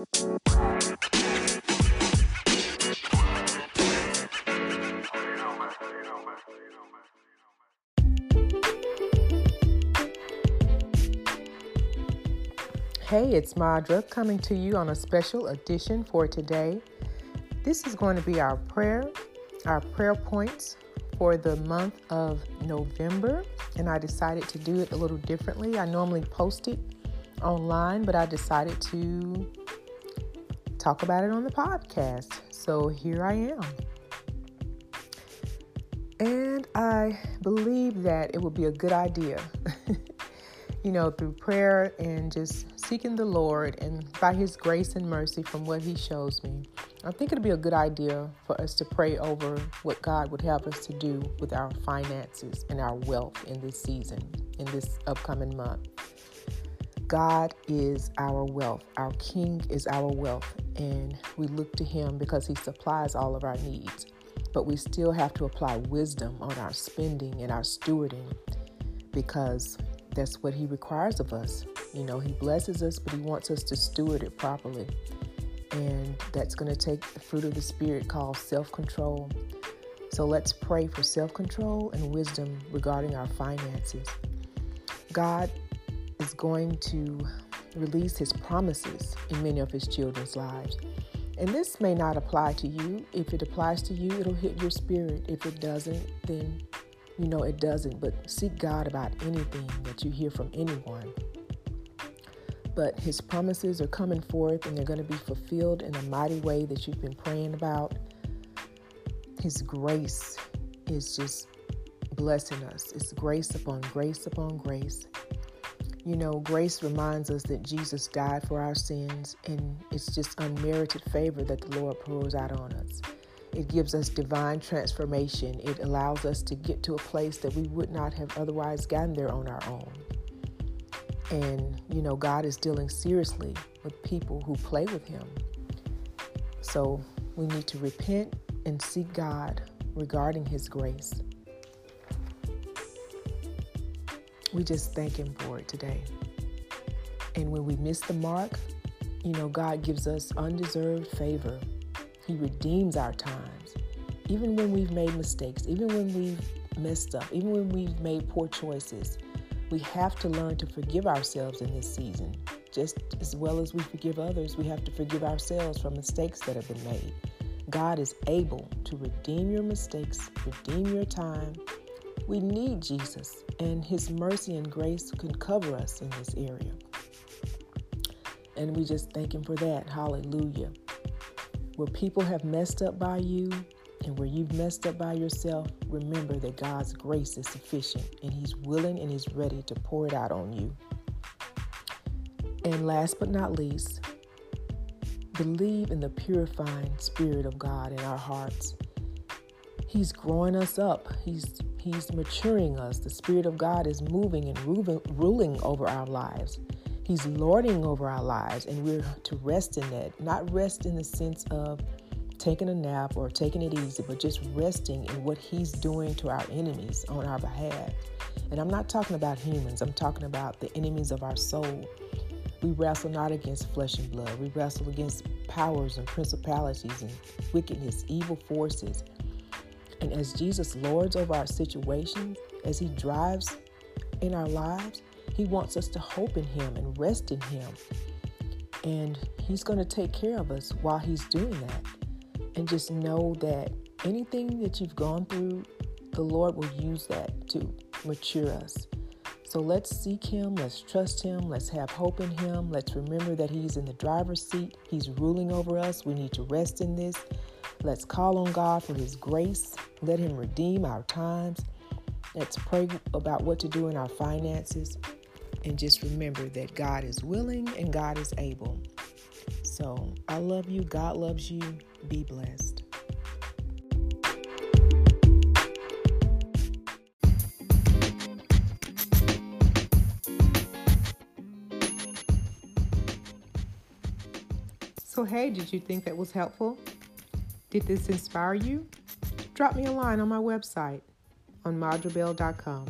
Hey, it's Madra coming to you on a special edition for today. This is going to be our prayer, our prayer points for the month of November, and I decided to do it a little differently. I normally post it online, but I decided to talk about it on the podcast. So here I am. And I believe that it would be a good idea, you know, through prayer and just seeking the Lord and by His grace and mercy from what He shows me. I think it'd be a good idea for us to pray over what God would have us to do with our finances and our wealth in this season, in this upcoming month. God is our wealth. Our King is our wealth. And we look to Him because He supplies all of our needs. But we still have to apply wisdom on our spending and our stewarding because that's what He requires of us. You know, He blesses us, but He wants us to steward it properly. And that's going to take the fruit of the Spirit called self control. So let's pray for self control and wisdom regarding our finances. God is going to release his promises in many of his children's lives. And this may not apply to you. If it applies to you, it'll hit your spirit. If it doesn't, then you know it doesn't. But seek God about anything that you hear from anyone. But his promises are coming forth and they're going to be fulfilled in a mighty way that you've been praying about. His grace is just blessing us. It's grace upon grace upon grace. You know, grace reminds us that Jesus died for our sins, and it's just unmerited favor that the Lord pours out on us. It gives us divine transformation. It allows us to get to a place that we would not have otherwise gotten there on our own. And, you know, God is dealing seriously with people who play with Him. So we need to repent and seek God regarding His grace. We just thank Him for it today. And when we miss the mark, you know, God gives us undeserved favor. He redeems our times. Even when we've made mistakes, even when we've messed up, even when we've made poor choices, we have to learn to forgive ourselves in this season. Just as well as we forgive others, we have to forgive ourselves for mistakes that have been made. God is able to redeem your mistakes, redeem your time, we need Jesus, and His mercy and grace can cover us in this area. And we just thank Him for that. Hallelujah. Where people have messed up by you and where you've messed up by yourself, remember that God's grace is sufficient and He's willing and He's ready to pour it out on you. And last but not least, believe in the purifying Spirit of God in our hearts. He's growing us up. He's He's maturing us. The Spirit of God is moving and ruling over our lives. He's lording over our lives, and we're to rest in that. Not rest in the sense of taking a nap or taking it easy, but just resting in what He's doing to our enemies on our behalf. And I'm not talking about humans, I'm talking about the enemies of our soul. We wrestle not against flesh and blood, we wrestle against powers and principalities and wickedness, evil forces. And as Jesus lords over our situations, as He drives in our lives, He wants us to hope in Him and rest in Him. And He's going to take care of us while He's doing that. And just know that anything that you've gone through, the Lord will use that to mature us. So let's seek Him, let's trust Him, let's have hope in Him, let's remember that He's in the driver's seat, He's ruling over us. We need to rest in this. Let's call on God for His grace. Let Him redeem our times. Let's pray about what to do in our finances. And just remember that God is willing and God is able. So I love you. God loves you. Be blessed. So, hey, did you think that was helpful? Did this inspire you? Drop me a line on my website on madrabell.com.